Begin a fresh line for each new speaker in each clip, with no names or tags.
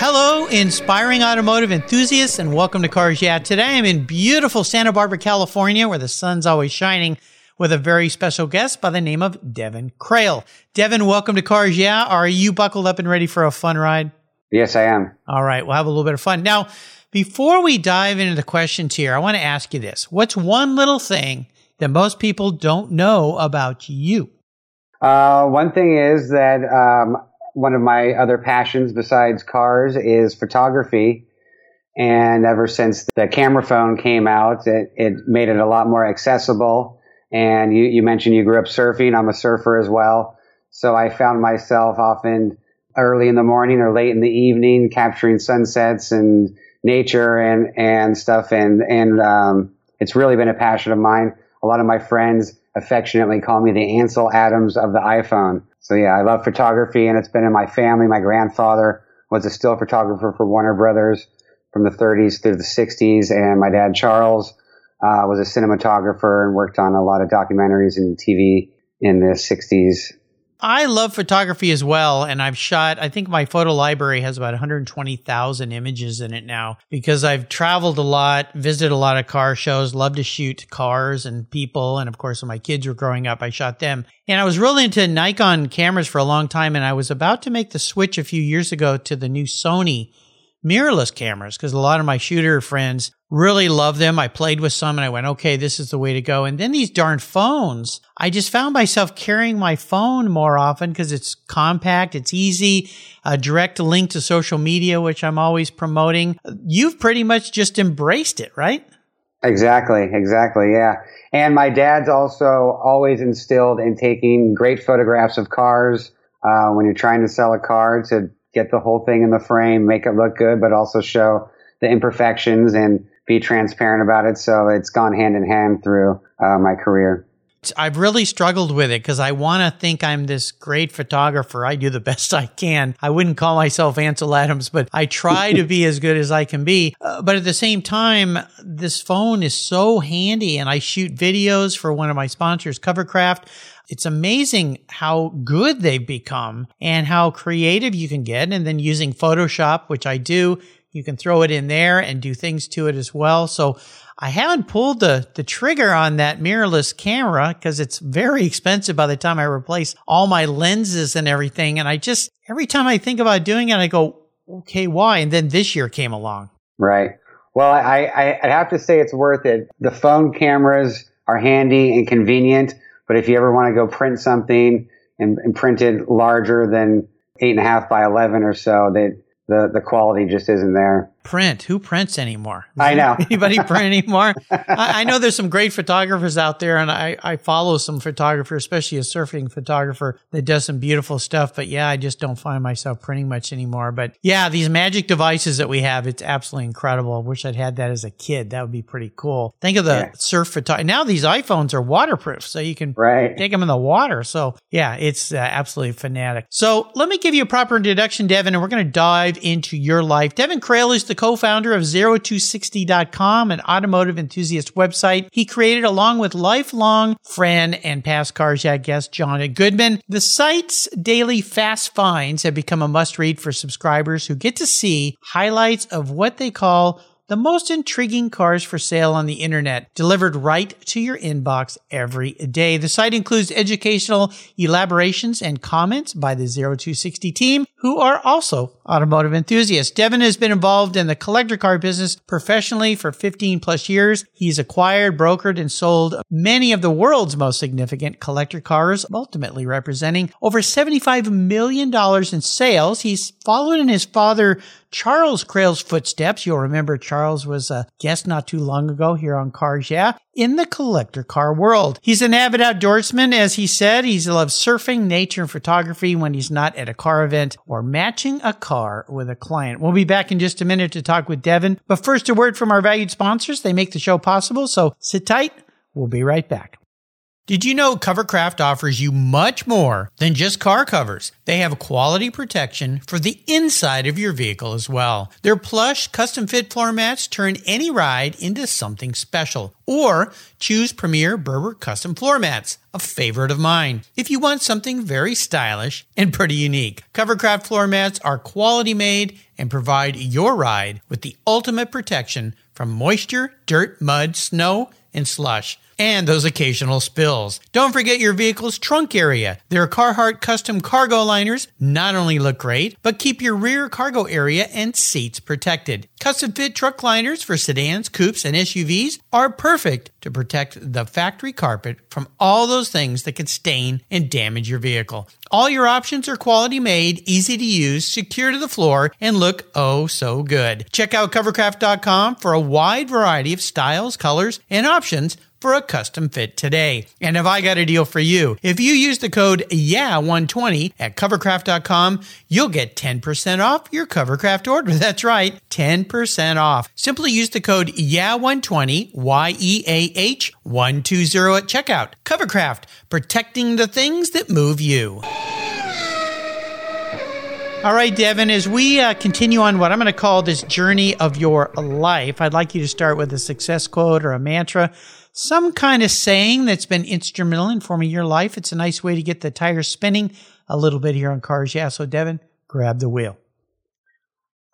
Hello, inspiring automotive enthusiasts, and welcome to Cars Yeah. Today I'm in beautiful Santa Barbara, California, where the sun's always shining, with a very special guest by the name of Devin Crail. Devin, welcome to Cars Yeah. Are you buckled up and ready for a fun ride?
Yes, I am.
All right, we'll have a little bit of fun. Now, before we dive into the questions here, I want to ask you this. What's one little thing that most people don't know about you?
Uh, one thing is that um, one of my other passions besides cars is photography. And ever since the camera phone came out, it, it made it a lot more accessible. And you, you mentioned you grew up surfing. I'm a surfer as well. So I found myself often early in the morning or late in the evening capturing sunsets and nature and, and stuff. And, and, um, it's really been a passion of mine. A lot of my friends affectionately call me the Ansel Adams of the iPhone. So yeah, I love photography and it's been in my family. My grandfather was a still photographer for Warner Brothers from the 30s through the 60s. And my dad, Charles, uh, was a cinematographer and worked on a lot of documentaries and TV in the 60s
I love photography as well. And I've shot, I think my photo library has about 120,000 images in it now because I've traveled a lot, visited a lot of car shows, love to shoot cars and people. And of course, when my kids were growing up, I shot them. And I was really into Nikon cameras for a long time. And I was about to make the switch a few years ago to the new Sony mirrorless cameras because a lot of my shooter friends really love them. I played with some and I went, okay, this is the way to go. And then these darn phones, I just found myself carrying my phone more often because it's compact, it's easy, a direct link to social media, which I'm always promoting. You've pretty much just embraced it, right?
Exactly, exactly, yeah. And my dad's also always instilled in taking great photographs of cars uh, when you're trying to sell a car to get the whole thing in the frame, make it look good, but also show the imperfections and be transparent about it. So it's gone hand in hand through uh, my career.
I've really struggled with it because I want to think I'm this great photographer. I do the best I can. I wouldn't call myself Ansel Adams, but I try to be as good as I can be. Uh, but at the same time, this phone is so handy and I shoot videos for one of my sponsors, Covercraft. It's amazing how good they've become and how creative you can get. And then using Photoshop, which I do, you can throw it in there and do things to it as well. So I haven't pulled the, the trigger on that mirrorless camera because it's very expensive by the time I replace all my lenses and everything. And I just, every time I think about doing it, I go, okay, why? And then this year came along.
Right. Well, I, I, I have to say it's worth it. The phone cameras are handy and convenient, but if you ever want to go print something and, and print it larger than eight and a half by 11 or so, that the, the quality just isn't there
print. Who prints anymore?
Does I know.
Anybody print anymore? I, I, know there's some great photographers out there, and I, I follow some photographers, especially a surfing photographer that does some beautiful stuff. But yeah, I just don't find myself printing much anymore. But yeah, these magic devices that we have, it's absolutely incredible. I wish I'd had that as a kid. That would be pretty cool. Think of the yeah. surf photography. Now these iPhones are waterproof, so you can right. take them in the water. So yeah, it's uh, absolutely fanatic. So let me give you a proper introduction, Devin, and we're going to dive into your life. Devin Crail is the co-founder of 0260.com, an automotive enthusiast website he created along with lifelong friend and past Yeah guest John Goodman. The site's daily fast finds have become a must read for subscribers who get to see highlights of what they call the most intriguing cars for sale on the internet, delivered right to your inbox every day. The site includes educational elaborations and comments by the 0260 team, who are also automotive enthusiasts. Devin has been involved in the collector car business professionally for 15 plus years. He's acquired, brokered, and sold many of the world's most significant collector cars, ultimately representing over $75 million in sales. He's followed in his father Charles Crail's footsteps. You'll remember Charles was a guest not too long ago here on Cars Yeah in the collector car world. He's an avid outdoorsman, as he said. He loves surfing, nature, and photography when he's not at a car event. Or matching a car with a client. We'll be back in just a minute to talk with Devin. But first, a word from our valued sponsors. They make the show possible. So sit tight. We'll be right back. Did you know Covercraft offers you much more than just car covers? They have quality protection for the inside of your vehicle as well. Their plush, custom fit floor mats turn any ride into something special. Or choose Premier Berber custom floor mats, a favorite of mine. If you want something very stylish and pretty unique, Covercraft floor mats are quality made and provide your ride with the ultimate protection from moisture, dirt, mud, snow, and slush and those occasional spills. Don't forget your vehicle's trunk area. Their Carhartt custom cargo liners not only look great, but keep your rear cargo area and seats protected. Custom fit truck liners for sedans, coupes, and SUVs are perfect to protect the factory carpet from all those things that can stain and damage your vehicle. All your options are quality made, easy to use, secure to the floor, and look oh so good. Check out covercraft.com for a wide variety of styles, colors, and options for a custom fit today. And have I got a deal for you? If you use the code YEAH120 at covercraft.com, you'll get 10% off your Covercraft order. That's right, 10% off. Simply use the code YEAH120, Y E A H 120 at checkout. Covercraft, protecting the things that move you. All right, Devin, as we uh, continue on what I'm going to call this journey of your life, I'd like you to start with a success quote or a mantra some kind of saying that's been instrumental in forming your life. It's a nice way to get the tires spinning a little bit here on Cars Yeah. So, Devin, grab the wheel.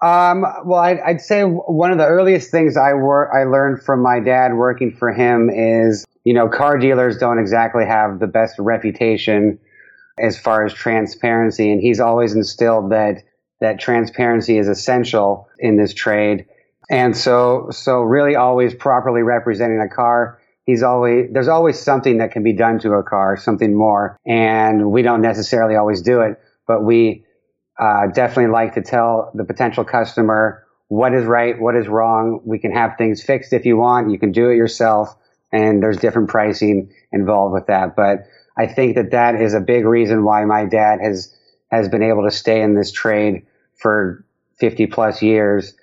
Um, well, I'd, I'd, say one of the earliest things I wor- I learned from my dad working for him is, you know, car dealers don't exactly have the best reputation as far as transparency, and he's always instilled that that transparency is essential in this trade. And so, so really, always properly representing a car he's always there's always something that can be done to a car, something more, and we don't necessarily always do it, but we uh, definitely like to tell the potential customer what is right, what is wrong. We can have things fixed if you want. You can do it yourself, and there's different pricing involved with that. But I think that that is a big reason why my dad has has been able to stay in this trade for 50 plus years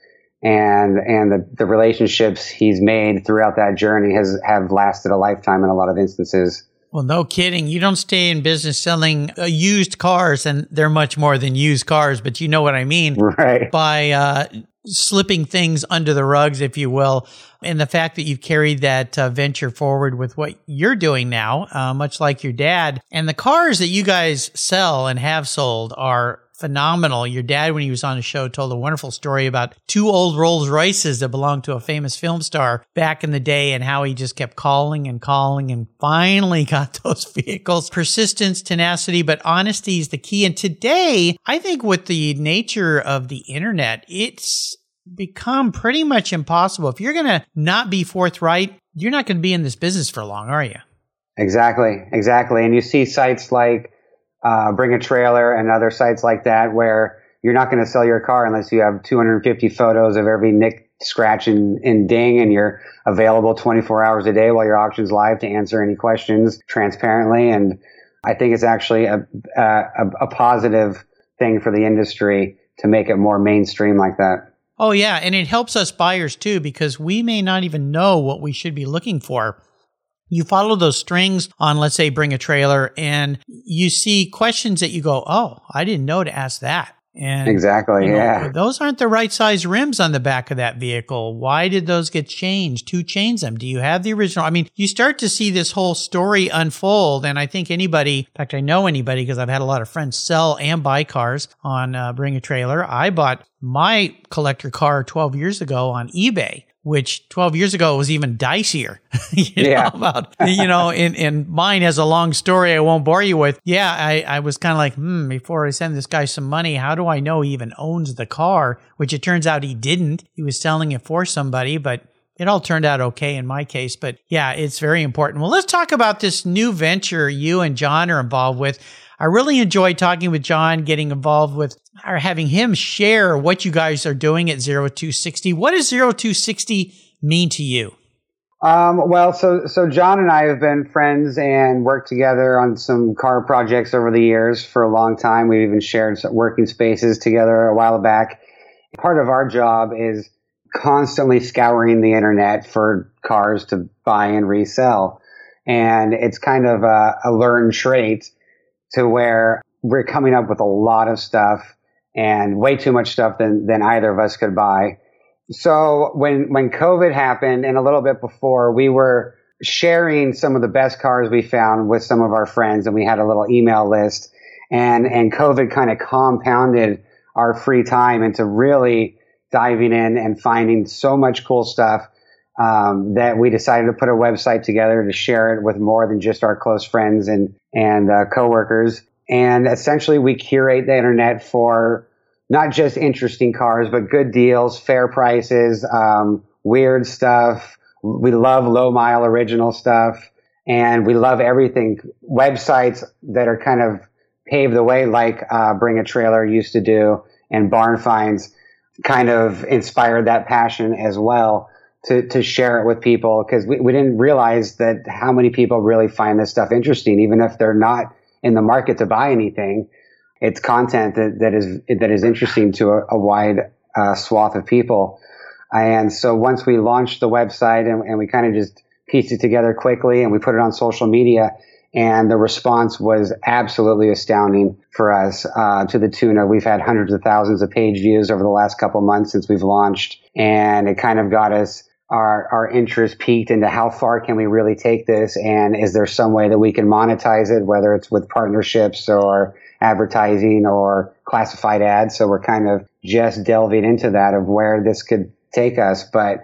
and and the, the relationships he's made throughout that journey has have lasted a lifetime in a lot of instances.
Well, no kidding. You don't stay in business selling uh, used cars, and they're much more than used cars, but you know what I mean.
Right.
By uh, slipping things under the rugs, if you will. And the fact that you've carried that uh, venture forward with what you're doing now, uh, much like your dad. And the cars that you guys sell and have sold are phenomenal. Your dad, when he was on the show, told a wonderful story about two old Rolls Royces that belonged to a famous film star back in the day and how he just kept calling and calling and finally got those vehicles. Persistence, tenacity, but honesty is the key. And today, I think with the nature of the internet, it's become pretty much impossible. If you're going to not be forthright, you're not going to be in this business for long, are you?
Exactly, exactly. And you see sites like uh, Bring a Trailer and other sites like that where you're not going to sell your car unless you have 250 photos of every nick, scratch, and, and ding, and you're available 24 hours a day while your auction's live to answer any questions transparently. And I think it's actually a, a, a positive thing for the industry to make it more mainstream like that.
Oh, yeah. And it helps us buyers too, because we may not even know what we should be looking for you follow those strings on, let's say, bring a trailer and you see questions that you go, Oh, I didn't know to ask that.
And exactly, you know, yeah.
Those aren't the right size rims on the back of that vehicle. Why did those get changed? Who changed them? Do you have the original? I mean, you start to see this whole story unfold. And I think anybody, in fact, I know anybody because I've had a lot of friends sell and buy cars on uh, Bring a Trailer. I bought my collector car 12 years ago on eBay which 12 years ago was even dicier. you yeah. Know, about, you know, and, and mine has a long story I won't bore you with. Yeah, I, I was kind of like, hmm, before I send this guy some money, how do I know he even owns the car? Which it turns out he didn't. He was selling it for somebody, but it all turned out okay in my case. But yeah, it's very important. Well, let's talk about this new venture you and John are involved with. I really enjoyed talking with John, getting involved with or having him share what you guys are doing at 0260. What does 0260 mean to you?
Um, well, so so John and I have been friends and worked together on some car projects over the years for a long time. We've even shared working spaces together a while back. Part of our job is constantly scouring the internet for cars to buy and resell, and it's kind of a, a learned trait to where we're coming up with a lot of stuff and way too much stuff than than either of us could buy so when when COVID happened and a little bit before, we were sharing some of the best cars we found with some of our friends, and we had a little email list. And and COVID kind of compounded our free time into really diving in and finding so much cool stuff um, that we decided to put a website together to share it with more than just our close friends and and uh, coworkers. And essentially, we curate the internet for not just interesting cars, but good deals, fair prices, um, weird stuff. We love low mile original stuff and we love everything. Websites that are kind of paved the way, like uh, Bring a Trailer used to do, and Barn Finds, kind of inspired that passion as well to to share it with people because we, we didn't realize that how many people really find this stuff interesting, even if they're not in the market to buy anything it's content that, that is that is interesting to a, a wide uh, swath of people. And so once we launched the website and, and we kind of just pieced it together quickly and we put it on social media, and the response was absolutely astounding for us uh, to the tune of we've had hundreds of thousands of page views over the last couple months since we've launched and it kind of got us our, our interest peaked into how far can we really take this and is there some way that we can monetize it whether it's with partnerships or advertising or classified ads. So we're kind of just delving into that of where this could take us. But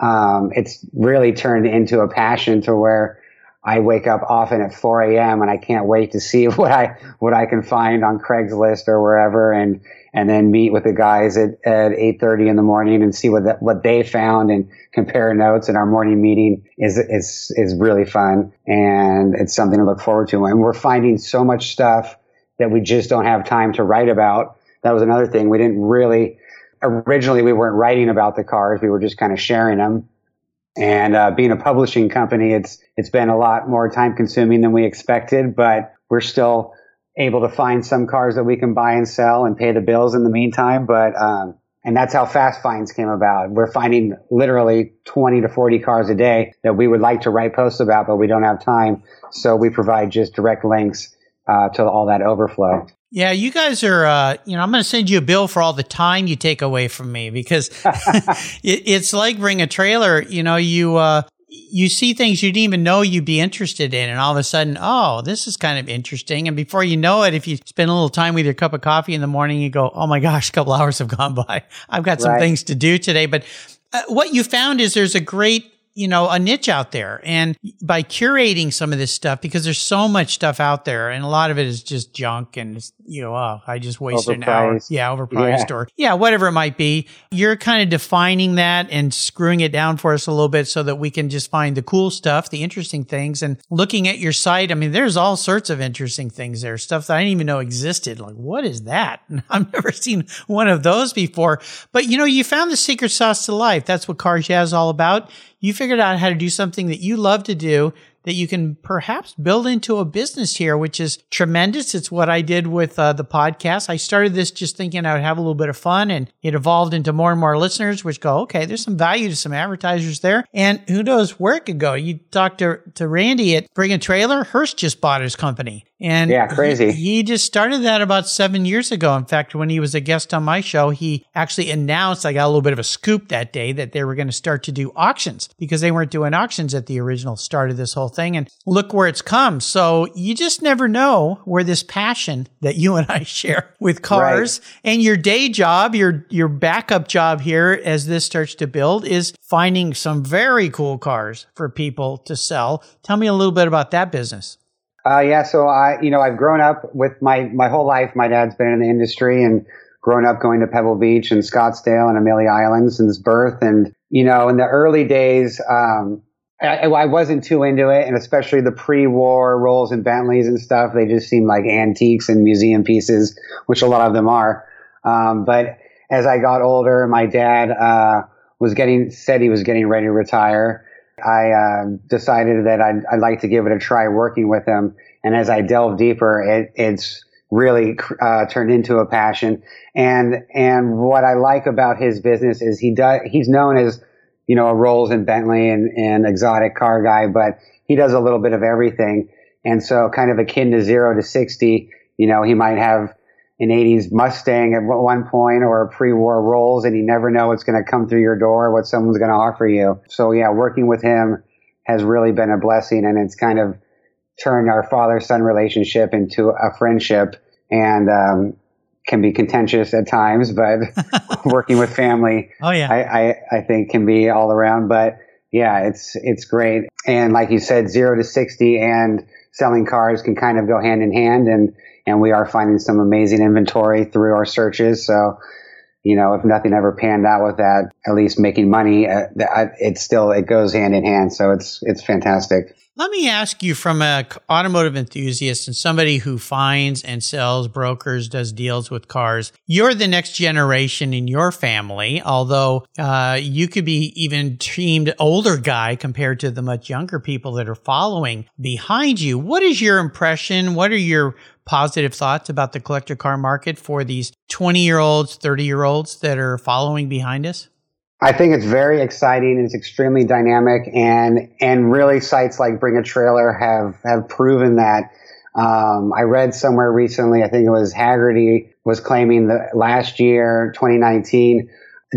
um, it's really turned into a passion to where I wake up often at 4 a.m. and I can't wait to see what I what I can find on Craigslist or wherever, and and then meet with the guys at, at 8:30 in the morning and see what the, what they found and compare notes. And our morning meeting is is is really fun, and it's something to look forward to. And we're finding so much stuff that we just don't have time to write about. That was another thing. We didn't really, originally, we weren't writing about the cars. We were just kind of sharing them. And uh, being a publishing company, it's it's been a lot more time consuming than we expected, but we're still able to find some cars that we can buy and sell and pay the bills in the meantime. But um, and that's how Fast Finds came about. We're finding literally 20 to 40 cars a day that we would like to write posts about, but we don't have time. So we provide just direct links uh, to all that overflow.
Yeah, you guys are, uh, you know, I'm going to send you a bill for all the time you take away from me because it, it's like bring a trailer, you know, you, uh, you see things you didn't even know you'd be interested in. And all of a sudden, oh, this is kind of interesting. And before you know it, if you spend a little time with your cup of coffee in the morning, you go, oh my gosh, a couple hours have gone by. I've got some right. things to do today. But uh, what you found is there's a great you know, a niche out there. And by curating some of this stuff, because there's so much stuff out there and a lot of it is just junk and, you know, oh, I just wasted an hour. Yeah, overpriced yeah. or, yeah, whatever it might be. You're kind of defining that and screwing it down for us a little bit so that we can just find the cool stuff, the interesting things. And looking at your site, I mean, there's all sorts of interesting things there, stuff that I didn't even know existed. Like, what is that? I've never seen one of those before. But, you know, you found the secret sauce to life. That's what Cars Yeah is all about you figured out how to do something that you love to do that you can perhaps build into a business here, which is tremendous. It's what I did with uh, the podcast. I started this just thinking I would have a little bit of fun and it evolved into more and more listeners, which go, okay, there's some value to some advertisers there. And who knows where it could go. You talked to, to Randy at Bring a Trailer. Hearst just bought his company. And
yeah, crazy.
He, he, just started that about seven years ago. In fact, when he was a guest on my show, he actually announced, I got a little bit of a scoop that day that they were going to start to do auctions because they weren't doing auctions at the original start of this whole thing. And look where it's come. So you just never know where this passion that you and I share with cars right. and your day job, your, your backup job here as this starts to build is finding some very cool cars for people to sell. Tell me a little bit about that business.
Uh, yeah, so I, you know, I've grown up with my my whole life. My dad's been in the industry and grown up going to Pebble Beach and Scottsdale and Amelia Island since birth. And you know, in the early days, um, I, I, wasn't too into it, and especially the pre-war Rolls and Bentleys and stuff. They just seemed like antiques and museum pieces, which a lot of them are. Um, but as I got older, my dad uh, was getting said he was getting ready to retire I uh, decided that I'd, I'd, like to give it a try working with him. And as I delve deeper, it, it's really uh, turned into a passion. And and what I like about his business is he does he's known as you know a Rolls and Bentley and, and exotic car guy, but he does a little bit of everything. And so, kind of akin to zero to sixty, you know, he might have an 80s Mustang at one point or a pre-war Rolls and you never know what's going to come through your door, what someone's going to offer you. So yeah, working with him has really been a blessing and it's kind of turned our father-son relationship into a friendship and, um, can be contentious at times, but working with family,
oh yeah,
I, I, I think can be all around, but yeah, it's, it's great. And like you said, zero to 60 and selling cars can kind of go hand in hand and, and we are finding some amazing inventory through our searches. So, you know, if nothing ever panned out with that, at least making money, uh, it still it goes hand in hand. So it's it's fantastic.
Let me ask you from an automotive enthusiast and somebody who finds and sells, brokers, does deals with cars. You're the next generation in your family, although uh, you could be even teamed older guy compared to the much younger people that are following behind you. What is your impression? What are your positive thoughts about the collector car market for these 20 year olds, 30 year olds that are following behind us?
I think it's very exciting. It's extremely dynamic, and and really sites like Bring a Trailer have have proven that. Um, I read somewhere recently, I think it was Hagerty was claiming that last year, 2019,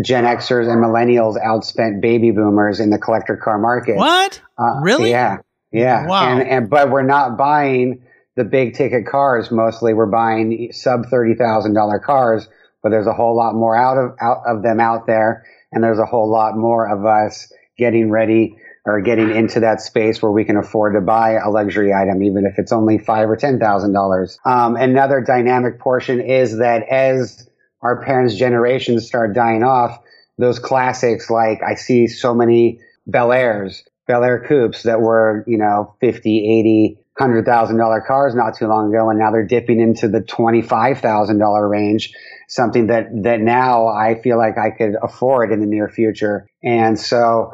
Gen Xers and Millennials outspent baby boomers in the collector car market.
What? Uh, really?
Yeah, yeah.
Wow.
And, and but we're not buying the big ticket cars. Mostly, we're buying sub thirty thousand dollar cars, but there's a whole lot more out of out of them out there and there's a whole lot more of us getting ready or getting into that space where we can afford to buy a luxury item, even if it's only five or ten thousand um, dollars. Another dynamic portion is that as our parents' generations start dying off, those classics like I see so many Bel Airs, Bel Air coupes that were, you know, 50, 80, hundred thousand dollar cars not too long ago, and now they're dipping into the twenty five thousand dollar range. Something that that now I feel like I could afford in the near future, and so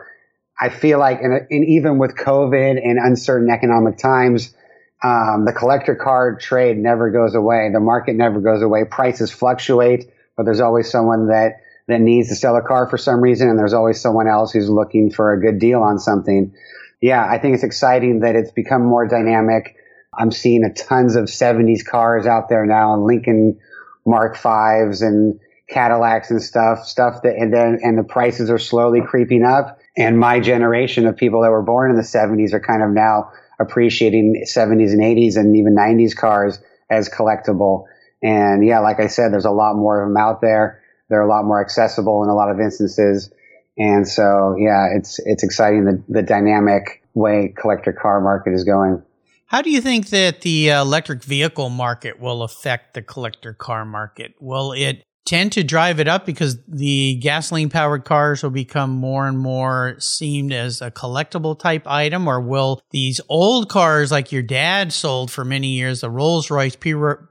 I feel like, and, and even with COVID and uncertain economic times. Um, the collector car trade never goes away. The market never goes away. Prices fluctuate, but there's always someone that that needs to sell a car for some reason, and there's always someone else who's looking for a good deal on something yeah, I think it's exciting that it's become more dynamic. I'm seeing a tons of 70s cars out there now and Lincoln Mark Fives and Cadillacs and stuff, stuff that, and then, and the prices are slowly creeping up. And my generation of people that were born in the 70s are kind of now appreciating 70s and 80s and even 90s cars as collectible. And yeah, like I said, there's a lot more of them out there. They're a lot more accessible in a lot of instances. And so, yeah, it's it's exciting the the dynamic way collector car market is going.
How do you think that the uh, electric vehicle market will affect the collector car market? Will it tend to drive it up because the gasoline powered cars will become more and more seen as a collectible type item or will these old cars like your dad sold for many years the rolls-royce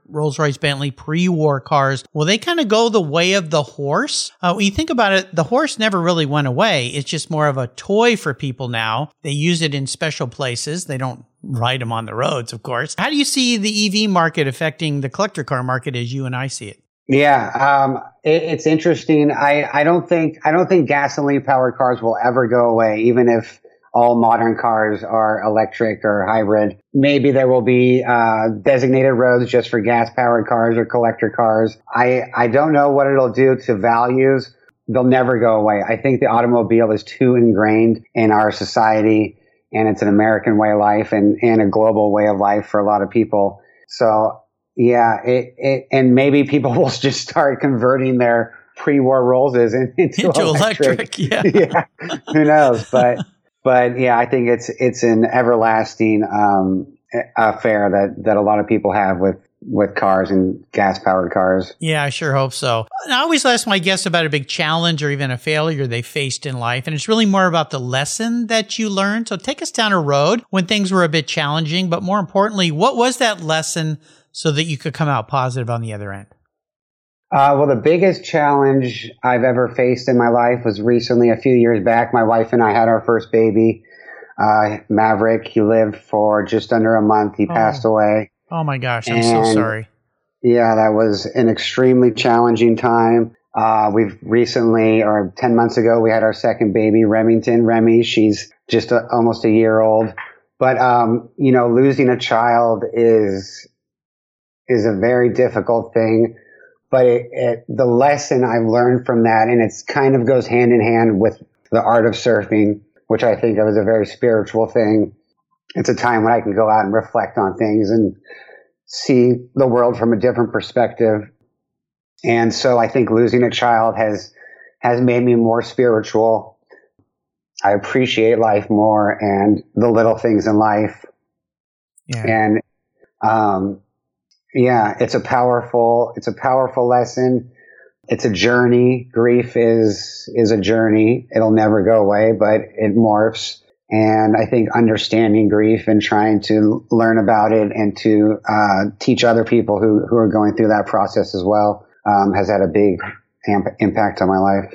rolls-royce bentley pre-war cars will they kind of go the way of the horse? Uh, when you think about it the horse never really went away. It's just more of a toy for people now. They use it in special places. They don't ride them on the roads of course how do you see the ev market affecting the collector car market as you and i see it
yeah, um, it, it's interesting. I, I don't think I don't think gasoline powered cars will ever go away, even if all modern cars are electric or hybrid. Maybe there will be uh, designated roads just for gas powered cars or collector cars. I I don't know what it'll do to values. They'll never go away. I think the automobile is too ingrained in our society, and it's an American way of life and, and a global way of life for a lot of people. So yeah, it, it, and maybe people will just start converting their pre-war Rollses into,
into electric. electric. Yeah,
yeah. Who knows? But but yeah, I think it's it's an everlasting um, affair that that a lot of people have with with cars and gas powered cars.
Yeah, I sure hope so. And I always ask my guests about a big challenge or even a failure they faced in life. And it's really more about the lesson that you learned. So take us down a road when things were a bit challenging, but more importantly, what was that lesson so that you could come out positive on the other end?
Uh, well, the biggest challenge I've ever faced in my life was recently, a few years back. My wife and I had our first baby. uh, Maverick. He lived for just under a month. He
Oh.
passed away.
Oh my gosh, I'm so sorry.
Yeah, that was an extremely challenging time. Uh, we've recently, or 10 months ago, we had our second baby, Remington. Remy, she's just a, almost a year old. But, um, you know, losing a child is, is a very difficult thing. But it, it, the lesson I've learned from that, and it's kind of goes hand in hand with the art of surfing, which I think of as a very spiritual thing. It's a time when I can go out and reflect on things and see the world from a different perspective. And so I think losing a child has has made me more spiritual. I appreciate life more and the little things in life.
Yeah.
And um, yeah, it's a powerful it's a powerful lesson. It's a journey. Grief is is a journey. It'll never go away, but it morphs. And I think understanding grief and trying to learn about it and to uh, teach other people who, who are going through that process as well um, has had a big amp- impact on my life.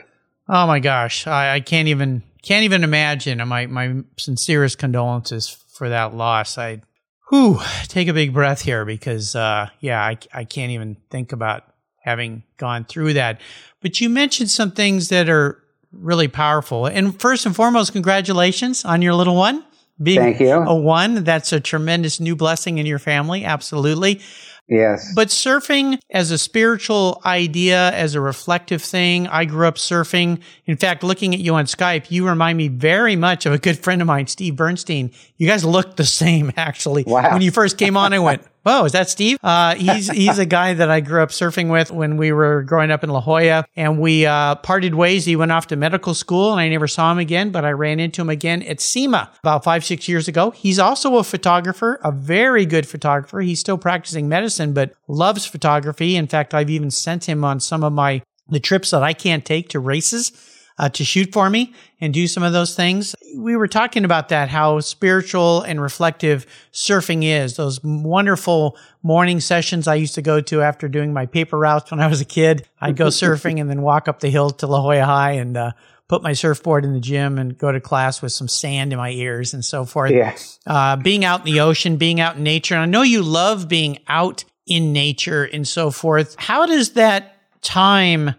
Oh my gosh, I, I can't even can't even imagine. My my sincerest condolences for that loss. I, whew, take a big breath here because uh, yeah, I I can't even think about having gone through that. But you mentioned some things that are really powerful. And first and foremost, congratulations on your little one. Being
Thank you.
a one, that's a tremendous new blessing in your family. Absolutely.
Yes.
But surfing as a spiritual idea, as a reflective thing, I grew up surfing. In fact, looking at you on Skype, you remind me very much of a good friend of mine, Steve Bernstein. You guys look the same, actually.
Wow.
When you first came on, I went, Whoa, is that Steve? Uh, he's he's a guy that I grew up surfing with when we were growing up in La Jolla, and we uh, parted ways. He went off to medical school, and I never saw him again. But I ran into him again at SEMA about five six years ago. He's also a photographer, a very good photographer. He's still practicing medicine, but loves photography. In fact, I've even sent him on some of my the trips that I can't take to races uh, to shoot for me and do some of those things. We were talking about that, how spiritual and reflective surfing is. Those wonderful morning sessions I used to go to after doing my paper routes when I was a kid. I'd go surfing and then walk up the hill to La Jolla High and uh, put my surfboard in the gym and go to class with some sand in my ears and so forth.
Yeah.
Uh, being out in the ocean, being out in nature. And I know you love being out in nature and so forth. How does that time,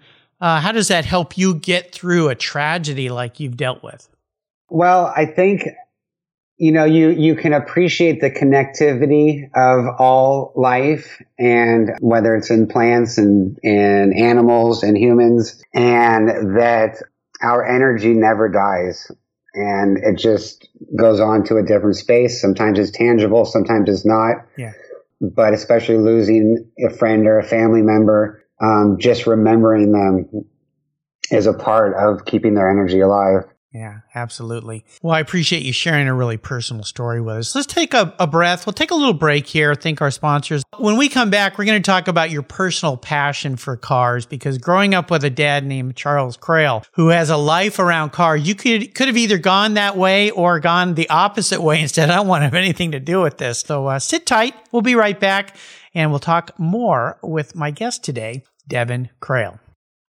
uh, how does that help you get through a tragedy like you've dealt with?
Well, I think you know you you can appreciate the connectivity of all life and whether it's in plants and and animals and humans and that our energy never dies and it just goes on to a different space sometimes it's tangible sometimes it's not
Yeah.
but especially losing a friend or a family member um, just remembering them is a part of keeping their energy alive
Yeah, absolutely. Well, I appreciate you sharing a really personal story with us. Let's take a, a breath. We'll take a little break here, thank our sponsors. When we come back, we're going to talk about your personal passion for cars because growing up with a dad named Charles Crail, who has a life around cars, you could, could have either gone that way or gone the opposite way instead. I don't want to have anything to do with this. So uh, sit tight. We'll be right back and we'll talk more with my guest today, Devin Crail.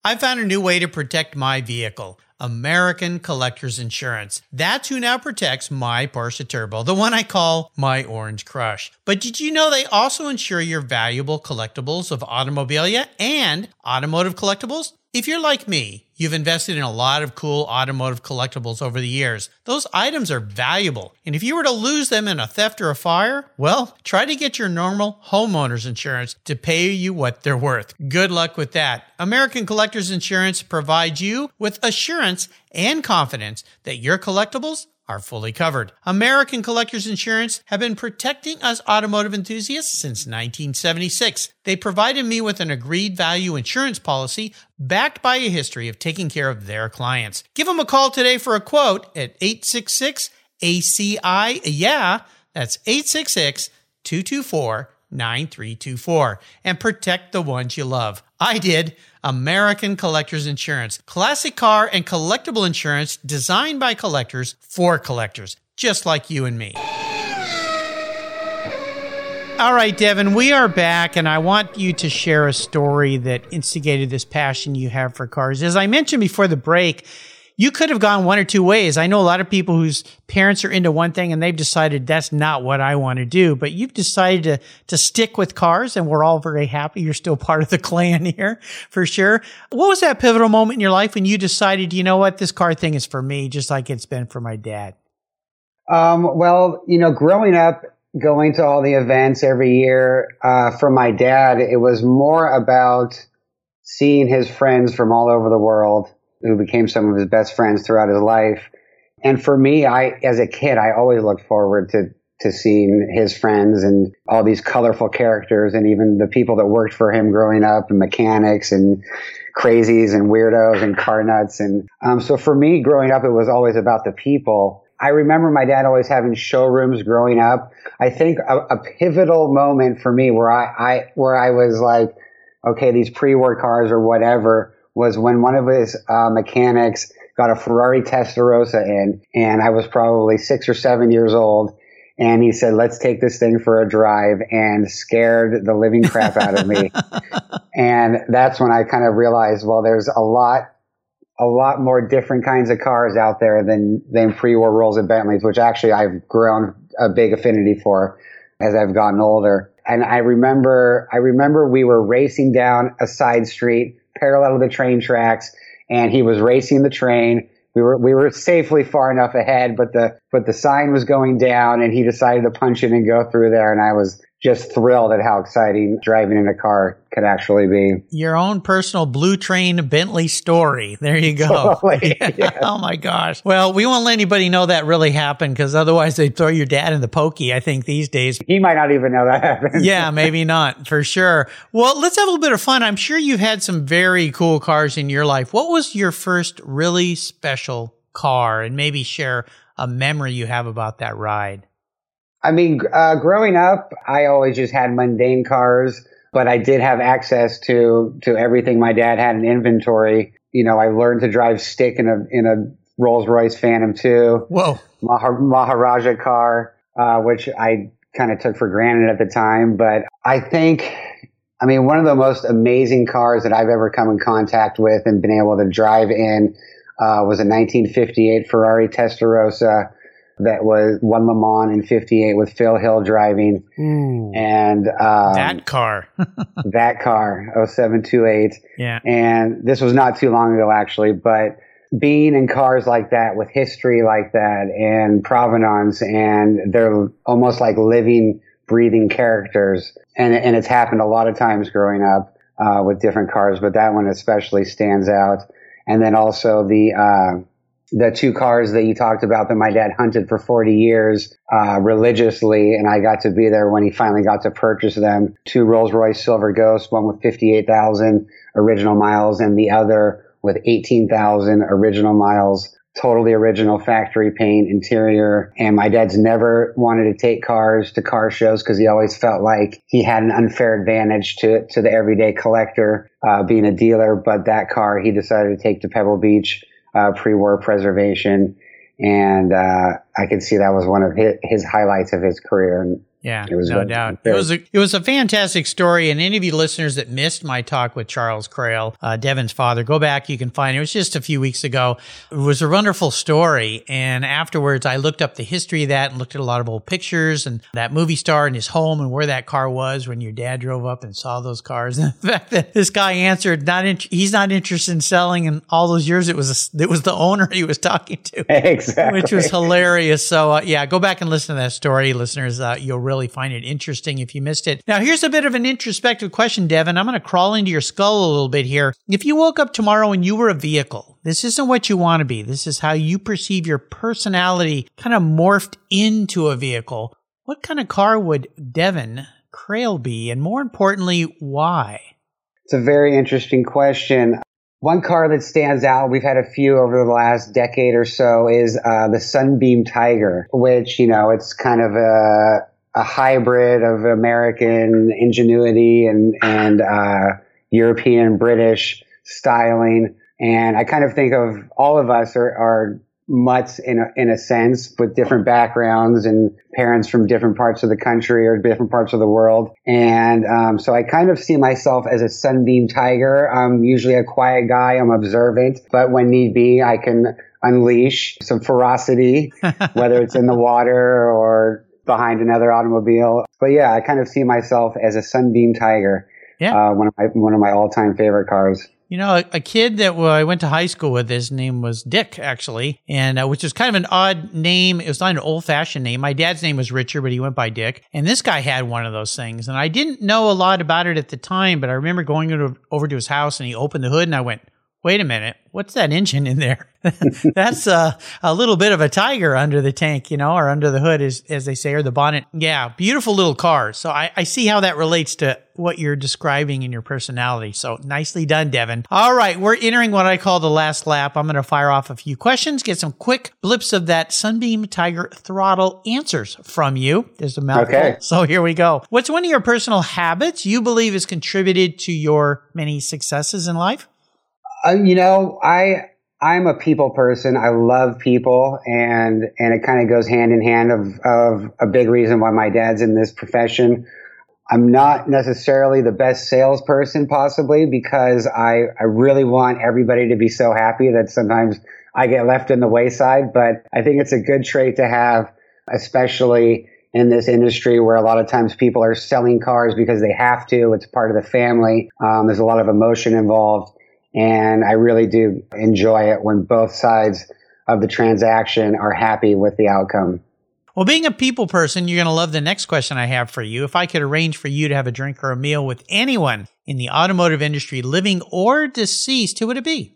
I found a new way to protect my vehicle. American Collectors Insurance. That's who now protects my Porsche Turbo, the one I call my Orange Crush. But did you know they also insure your valuable collectibles of automobilia and automotive collectibles? If you're like me, you've invested in a lot of cool automotive collectibles over the years. Those items are valuable. And if you were to lose them in a theft or a fire, well, try to get your normal homeowner's insurance to pay you what they're worth. Good luck with that. American Collectors Insurance provides you with assurance and confidence that your collectibles are fully covered. American Collectors Insurance have been protecting us automotive enthusiasts since 1976. They provided me with an agreed value insurance policy backed by a history of taking care of their clients. Give them a call today for a quote at 866 ACI. Yeah, that's 866 224 9324 and protect the ones you love. I did. American Collectors Insurance. Classic car and collectible insurance designed by collectors for collectors, just like you and me. All right, Devin, we are back, and I want you to share a story that instigated this passion you have for cars. As I mentioned before the break, you could have gone one or two ways. I know a lot of people whose parents are into one thing and they've decided that's not what I want to do, but you've decided to, to stick with cars and we're all very happy. You're still part of the clan here for sure. What was that pivotal moment in your life when you decided, you know what, this car thing is for me, just like it's been for my dad?
Um, well, you know, growing up, going to all the events every year, uh, for my dad, it was more about seeing his friends from all over the world who became some of his best friends throughout his life. And for me, I, as a kid, I always looked forward to, to seeing his friends and all these colorful characters and even the people that worked for him growing up and mechanics and crazies and weirdos and car nuts. And, um, so for me growing up, it was always about the people. I remember my dad always having showrooms growing up. I think a, a pivotal moment for me where I, I, where I was like, okay, these pre-war cars or whatever was when one of his uh, mechanics got a Ferrari Testarossa in, and I was probably six or seven years old. And he said, let's take this thing for a drive and scared the living crap out of me. and that's when I kind of realized, well, there's a lot, a lot more different kinds of cars out there than, than pre-war Rolls and Bentleys, which actually I've grown a big affinity for as I've gotten older. And I remember, I remember we were racing down a side street parallel to the train tracks, and he was racing the train. We were we were safely far enough ahead, but the but the sign was going down, and he decided to punch in and go through there. And I was just thrilled at how exciting driving in a car could actually be.
Your own personal Blue Train Bentley story. There you go. Totally, yeah. oh my gosh. Well, we won't let anybody know that really happened because otherwise they'd throw your dad in the pokey, I think, these days.
He might not even know that happened.
yeah, maybe not for sure. Well, let's have a little bit of fun. I'm sure you've had some very cool cars in your life. What was your first really special car? And maybe share a memory you have about that ride.
I mean, uh, growing up, I always just had mundane cars, but I did have access to to everything my dad had in inventory. You know, I learned to drive stick in a in a Rolls Royce Phantom 2.
Whoa,
Maharaja car, uh, which I kind of took for granted at the time. But I think, I mean, one of the most amazing cars that I've ever come in contact with and been able to drive in uh, was a 1958 Ferrari Testarossa that was won Le Mans in 58 with Phil Hill driving.
Ooh,
and um,
that car.
that car, 0728.
Yeah.
And this was not too long ago, actually, but being in cars like that with history like that and provenance and they're almost like living, breathing characters. And, and it's happened a lot of times growing up uh, with different cars, but that one especially stands out. And then also the, uh, the two cars that you talked about that my dad hunted for 40 years uh, religiously, and I got to be there when he finally got to purchase them. Two Rolls Royce Silver Ghosts, one with 58,000 original miles, and the other with 18,000 original miles. Totally original factory paint interior. And my dad's never wanted to take cars to car shows because he always felt like he had an unfair advantage to, to the everyday collector, uh, being a dealer. But that car he decided to take to Pebble Beach uh, pre-war preservation, and uh, I could see that was one of his, his highlights of his career. And
yeah, no doubt. It was a, it was a fantastic story. And any of you listeners that missed my talk with Charles Crail, uh, Devin's father, go back. You can find it. It was just a few weeks ago. It was a wonderful story. And afterwards, I looked up the history of that and looked at a lot of old pictures and that movie star and his home and where that car was when your dad drove up and saw those cars. And the fact that this guy answered, not in, he's not interested in selling. And all those years, it was a, it was the owner he was talking to,
exactly,
which was hilarious. So uh, yeah, go back and listen to that story, listeners. Uh, you'll really find it interesting if you missed it. Now, here's a bit of an introspective question, Devin. I'm going to crawl into your skull a little bit here. If you woke up tomorrow and you were a vehicle, this isn't what you want to be. This is how you perceive your personality kind of morphed into a vehicle. What kind of car would Devin Crail be? And more importantly, why?
It's a very interesting question. One car that stands out, we've had a few over the last decade or so, is uh, the Sunbeam Tiger, which, you know, it's kind of a a hybrid of American ingenuity and and uh, European British styling. And I kind of think of all of us are, are mutts in a, in a sense with different backgrounds and parents from different parts of the country or different parts of the world. And um, so I kind of see myself as a sunbeam tiger. I'm usually a quiet guy. I'm observant, but when need be, I can unleash some ferocity, whether it's in the water or behind another automobile. But yeah, I kind of see myself as a sunbeam tiger. Yeah. Uh, one of my one of my all time favorite cars.
You know, a, a kid that I went to high school with, his name was Dick, actually, and uh, which is kind of an odd name. It was not an old fashioned name. My dad's name was Richard, but he went by Dick. And this guy had one of those things. And I didn't know a lot about it at the time, but I remember going over to his house and he opened the hood and I went, wait a minute, what's that engine in there? That's a, a little bit of a tiger under the tank, you know, or under the hood, as, as they say, or the bonnet. Yeah, beautiful little car. So I, I see how that relates to what you're describing in your personality. So nicely done, Devin. All right, we're entering what I call the last lap. I'm going to fire off a few questions, get some quick blips of that Sunbeam Tiger throttle answers from you. There's a mouthful. Okay. So here we go. What's one of your personal habits you believe has contributed to your many successes in life?
Uh, you know, I I'm a people person. I love people, and and it kind of goes hand in hand of of a big reason why my dad's in this profession. I'm not necessarily the best salesperson, possibly because I I really want everybody to be so happy that sometimes I get left in the wayside. But I think it's a good trait to have, especially in this industry where a lot of times people are selling cars because they have to. It's part of the family. Um, there's a lot of emotion involved. And I really do enjoy it when both sides of the transaction are happy with the outcome.
Well, being a people person, you're going to love the next question I have for you. If I could arrange for you to have a drink or a meal with anyone in the automotive industry, living or deceased, who would it be?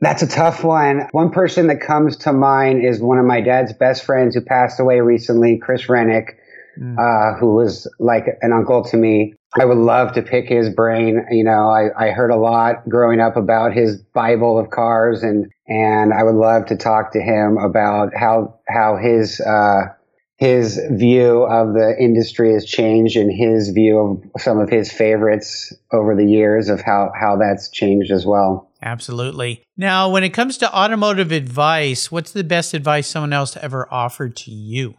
That's a tough one. One person that comes to mind is one of my dad's best friends who passed away recently, Chris Rennick, mm. uh, who was like an uncle to me. I would love to pick his brain. You know, I, I heard a lot growing up about his Bible of cars and, and I would love to talk to him about how, how his, uh, his view of the industry has changed and his view of some of his favorites over the years of how, how that's changed as well.
Absolutely. Now, when it comes to automotive advice, what's the best advice someone else ever offered to you?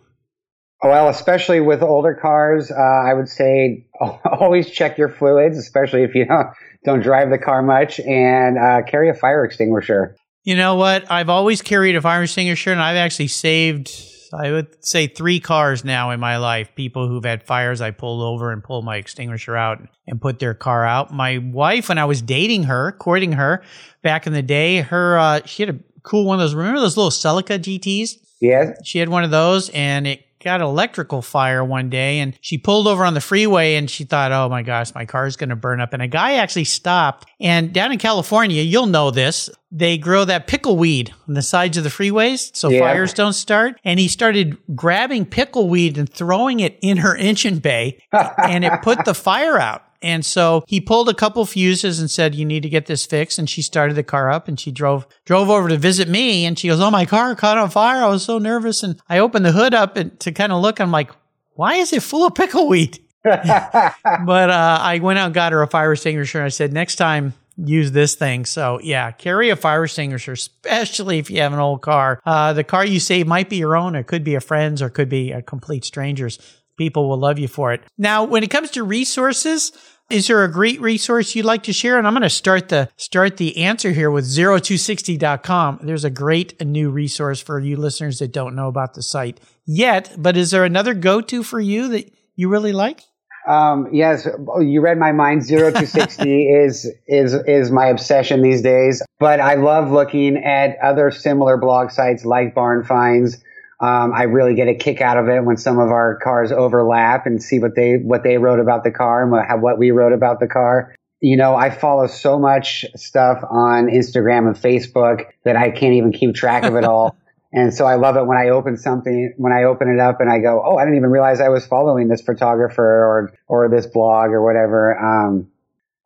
Well, especially with older cars, uh, I would say always check your fluids, especially if you don't, don't drive the car much, and uh, carry a fire extinguisher.
You know what? I've always carried a fire extinguisher, and I've actually saved, I would say, three cars now in my life. People who've had fires, I pulled over and pulled my extinguisher out and put their car out. My wife, when I was dating her, courting her back in the day, her uh, she had a cool one of those. Remember those little Celica GTS?
Yeah.
She had one of those, and it got electrical fire one day and she pulled over on the freeway and she thought, oh my gosh, my car is going to burn up. And a guy actually stopped. And down in California, you'll know this, they grow that pickle weed on the sides of the freeways so yeah. fires don't start. And he started grabbing pickle weed and throwing it in her engine bay and it put the fire out. And so he pulled a couple fuses and said, you need to get this fixed. And she started the car up and she drove, drove over to visit me. And she goes, Oh, my car caught on fire. I was so nervous. And I opened the hood up and to kind of look. I'm like, why is it full of pickleweed? but uh, I went out and got her a fire extinguisher. And I said, next time, use this thing. So yeah, carry a fire extinguisher, especially if you have an old car. Uh, the car you save might be your own. It could be a friend's or could be a complete stranger's people will love you for it. Now, when it comes to resources, is there a great resource you'd like to share? And I'm going to start the start the answer here with 0260.com. There's a great new resource for you listeners that don't know about the site yet, but is there another go-to for you that you really like?
Um, yes, you read my mind. Zero to sixty is is is my obsession these days. But I love looking at other similar blog sites like Barn Finds. Um, I really get a kick out of it when some of our cars overlap and see what they what they wrote about the car and what, what we wrote about the car. You know, I follow so much stuff on Instagram and Facebook that I can't even keep track of it all. and so I love it when I open something, when I open it up and I go, oh, I didn't even realize I was following this photographer or or this blog or whatever. Um,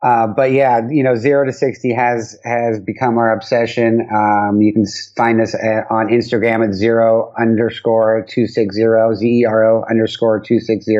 uh, but yeah, you know, zero to 60 has, has become our obsession. Um, you can find us at, on Instagram at zero underscore 260, Z-E-R-O underscore 260.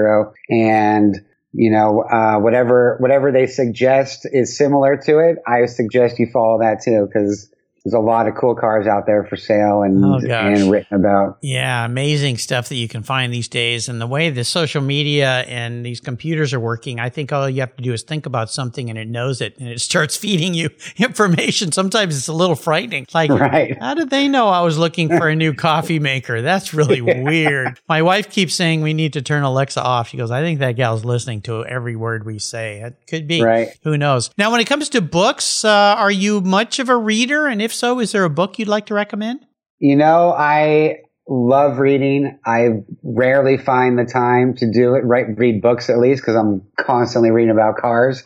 And, you know, uh, whatever, whatever they suggest is similar to it. I suggest you follow that too, because there's a lot of cool cars out there for sale and
Oh,
and written about.
Yeah, amazing stuff that you can find these days. And the way the social media and these computers are working, I think all you have to do is think about something and it knows it and it starts feeding you information. Sometimes it's a little frightening. Like,
Right.
how did they know I was looking for a new coffee maker? That's really weird. My wife keeps saying we need to turn Alexa off. She goes, I think that gal's listening to every word we say. It could be.
Right.
Who knows? Now, when it comes to books, uh, are you much of a reader? And if so, is there a book you'd like to recommend?
You know, I love reading. I rarely find the time to do it, write, read books at least, because I'm constantly reading about cars.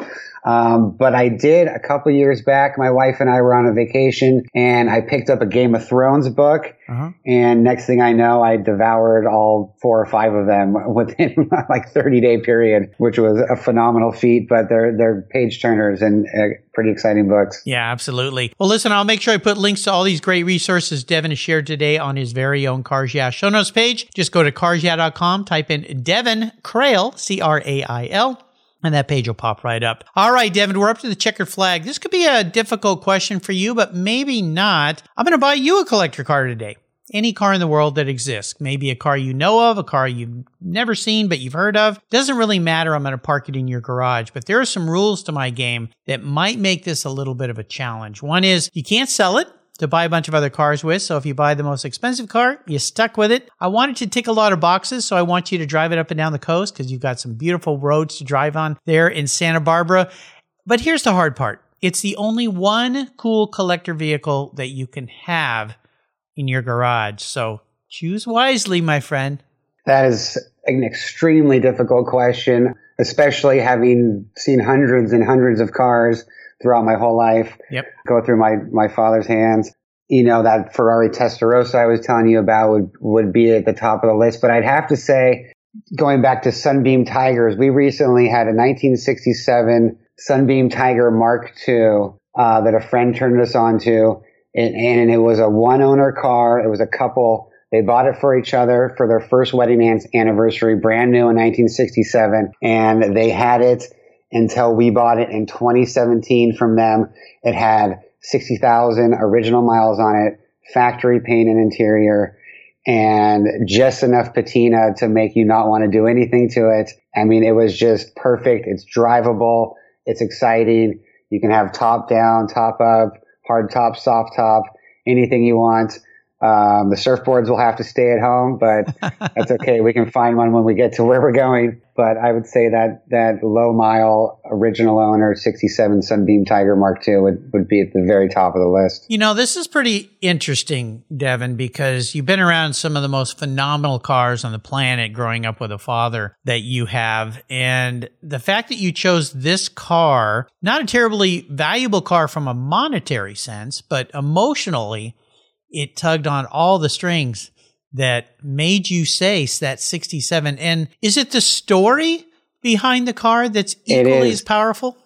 Um, but I did a couple years back. My wife and I were on a vacation, and I picked up a Game of Thrones book.
Uh-huh.
And next thing I know, I devoured all four or five of them within like 30 day period, which was a phenomenal feat. But they're they're page turners and uh, pretty exciting books.
Yeah, absolutely. Well, listen, I'll make sure I put links to all these great resources Devin has shared today on his very own Cars Yeah show notes page. Just go to carsyeah.com, type in Devin Crail, C R A I L. And that page will pop right up. All right, Devin, we're up to the checkered flag. This could be a difficult question for you, but maybe not. I'm going to buy you a collector car today. Any car in the world that exists. Maybe a car you know of, a car you've never seen but you've heard of. Doesn't really matter. I'm going to park it in your garage. But there are some rules to my game that might make this a little bit of a challenge. One is you can't sell it to buy a bunch of other cars with. So if you buy the most expensive car, you're stuck with it. I wanted to tick a lot of boxes. So I want you to drive it up and down the coast because you've got some beautiful roads to drive on there in Santa Barbara. But here's the hard part. It's the only one cool collector vehicle that you can have in your garage. So choose wisely, my friend.
That is an extremely difficult question, especially having seen hundreds and hundreds of cars throughout my whole life
Yep.
go through my, my father's hands. You know, that Ferrari Testarossa I was telling you about would, would be at the top of the list. But I'd have to say, going back to Sunbeam Tigers, we recently had a 1967 Sunbeam Tiger Mark II uh, that a friend turned us on to. And, and it was a one owner car. It was a couple. They bought it for each other for their first wedding anniversary, brand new in 1967. And they had it until we bought it in 2017 from them. It had 60,000 original miles on it, factory paint and interior, and just enough patina to make you not want to do anything to it. I mean, it was just perfect. It's drivable. It's exciting. You can have top down, top up, hard top, soft top, anything you want. Um, the surfboards will have to stay at home, but that's okay. We can find one when we get to where we're going. But I would say that that low mile original owner 67 Sunbeam Tiger Mark II would, would be at the very top of the list.
You know, this is pretty interesting, Devin, because you've been around some of the most phenomenal cars on the planet growing up with a father that you have. And the fact that you chose this car, not a terribly valuable car from a monetary sense, but emotionally, it tugged on all the strings that made you say that 67. And is it the story behind the car that's equally as powerful?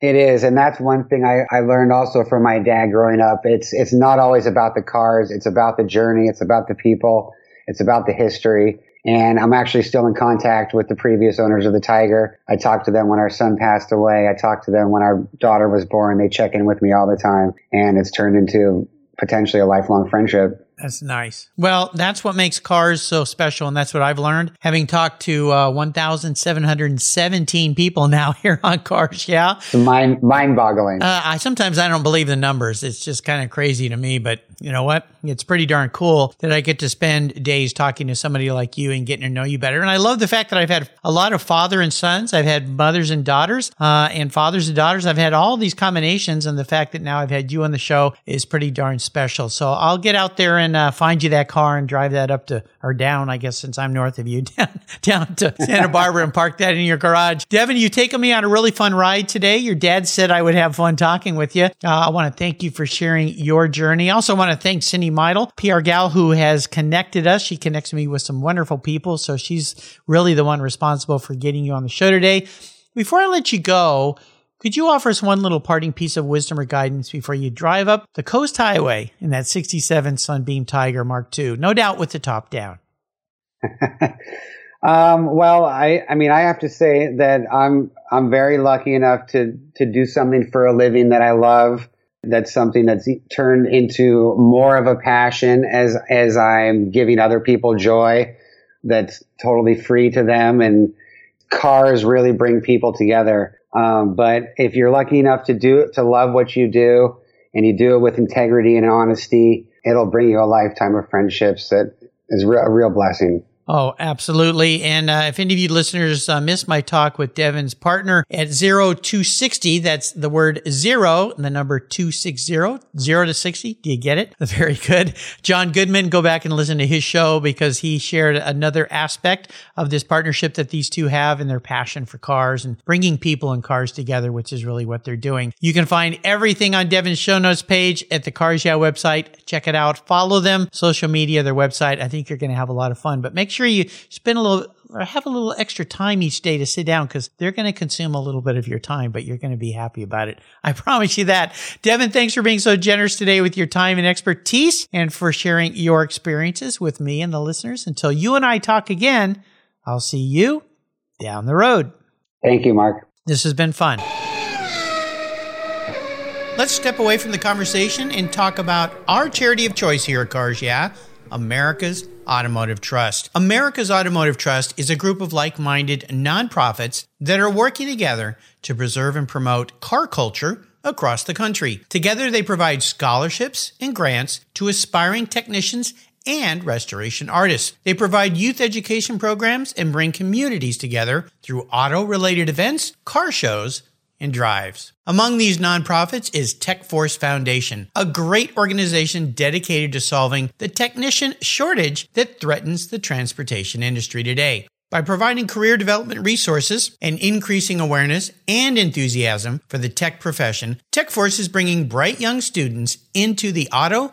It is, and that's one thing I, I learned also from my dad growing up. It's it's not always about the cars. It's about the journey. It's about the people. It's about the history. And I'm actually still in contact with the previous owners of the Tiger. I talked to them when our son passed away. I talked to them when our daughter was born. They check in with me all the time, and it's turned into potentially a lifelong friendship.
That's nice. Well, that's what makes cars so special, and that's what I've learned having talked to uh, 1,717 people now here on Cars. Yeah,
mind mind boggling.
uh, I sometimes I don't believe the numbers. It's just kind of crazy to me, but you know what? It's pretty darn cool that I get to spend days talking to somebody like you and getting to know you better. And I love the fact that I've had a lot of father and sons. I've had mothers and daughters, uh, and fathers and daughters. I've had all these combinations, and the fact that now I've had you on the show is pretty darn special. So I'll get out there and uh, find you that car and drive that up to or down, I guess, since I'm north of you, down down to Santa Barbara and park that in your garage. Devin, you've taken me on a really fun ride today. Your dad said I would have fun talking with you. Uh, I want to thank you for sharing your journey. I also want to thank Cindy Meidel, PR gal who has connected us. She connects me with some wonderful people, so she's really the one responsible for getting you on the show today. Before I let you go, could you offer us one little parting piece of wisdom or guidance before you drive up the Coast Highway in that 67 Sunbeam Tiger Mark II? No doubt with the top down.
Um, well, I, I mean, I have to say that I'm, I'm very lucky enough to, to do something for a living that I love. That's something that's turned into more of a passion as as I'm giving other people joy. That's totally free to them, and cars really bring people together. Um, but if you're lucky enough to do to love what you do, and you do it with integrity and honesty, it'll bring you a lifetime of friendships that is a real blessing.
Oh, absolutely. And uh, if any of you listeners uh, missed my talk with Devin's partner at 0260, that's the word zero and the number 260, zero to 60. Do you get it? Very good. John Goodman, go back and listen to his show because he shared another aspect of this partnership that these two have and their passion for cars and bringing people and cars together, which is really what they're doing. You can find everything on Devin's show notes page at the Cars Yeah website. Check it out. Follow them, social media, their website. I think you're going to have a lot of fun, but make sure you spend a little or have a little extra time each day to sit down because they're going to consume a little bit of your time, but you're going to be happy about it. I promise you that. Devin, thanks for being so generous today with your time and expertise and for sharing your experiences with me and the listeners. Until you and I talk again, I'll see you down the road.
Thank you, Mark.
This has been fun. Let's step away from the conversation and talk about our charity of choice here at Cars Yeah, America's Automotive Trust. America's Automotive Trust is a group of like minded nonprofits that are working together to preserve and promote car culture across the country. Together, they provide scholarships and grants to aspiring technicians and restoration artists. They provide youth education programs and bring communities together through auto related events, car shows, and drives. Among these nonprofits is TechForce Foundation, a great organization dedicated to solving the technician shortage that threatens the transportation industry today. By providing career development resources and increasing awareness and enthusiasm for the tech profession, TechForce is bringing bright young students into the auto,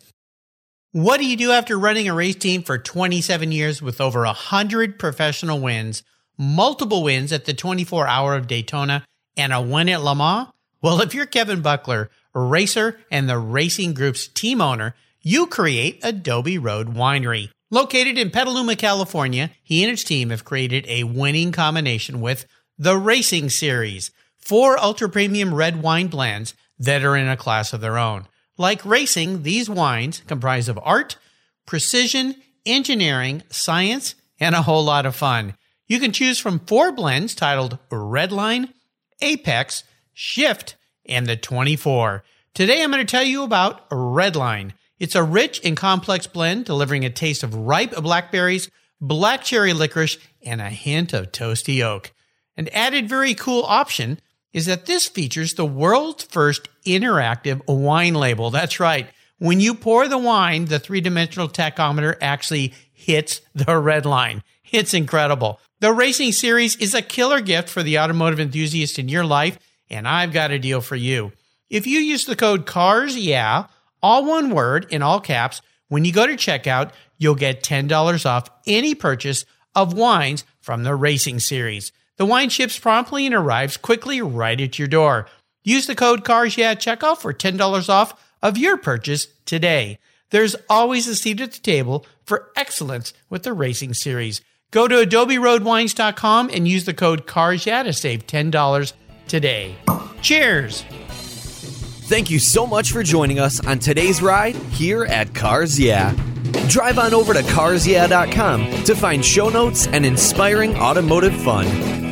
What do you do after running a race team for 27 years with over 100 professional wins, multiple wins at the 24 hour of Daytona, and a win at Le Mans? Well, if you're Kevin Buckler, racer and The Racers Group's team owner, you create Adobe Road Winery. Located in Petaluma, California, he and his team have created a winning combination with the Racing Series, four ultra premium red wine blends that are in a class of their own. Like racing, these wines comprise of art, precision, engineering, science, and a whole lot of fun. You can choose from four blends titled Redline, Apex, Shift, and the 24. Today I'm going to tell you about Redline. It's a rich and complex blend delivering a taste of ripe blackberries, black cherry licorice, and a hint of toasty oak. An added very cool option is that this features the world's first interactive wine label. That's right. When you pour the wine, the three dimensional tachometer actually hits the red line. It's incredible. The Racing Series is a killer gift for the automotive enthusiast in your life, and I've got a deal for you. If you use the code CARS, yeah, all one word in all caps, when you go to checkout, you'll get $10 off any purchase of wines from the Racing Series. The wine ships promptly and arrives quickly right at your door. Use the code CARS yeah at checkout for $10 off of your purchase today. There's always a seat at the table for excellence with the Racing Series. Go to adoberoadwines.com and use the code CARS yeah to save $10 today. Cheers!
Thank you so much for joining us on today's ride here at Cars Yeah. Drive on over to carsyeah.com to find show notes and inspiring automotive fun.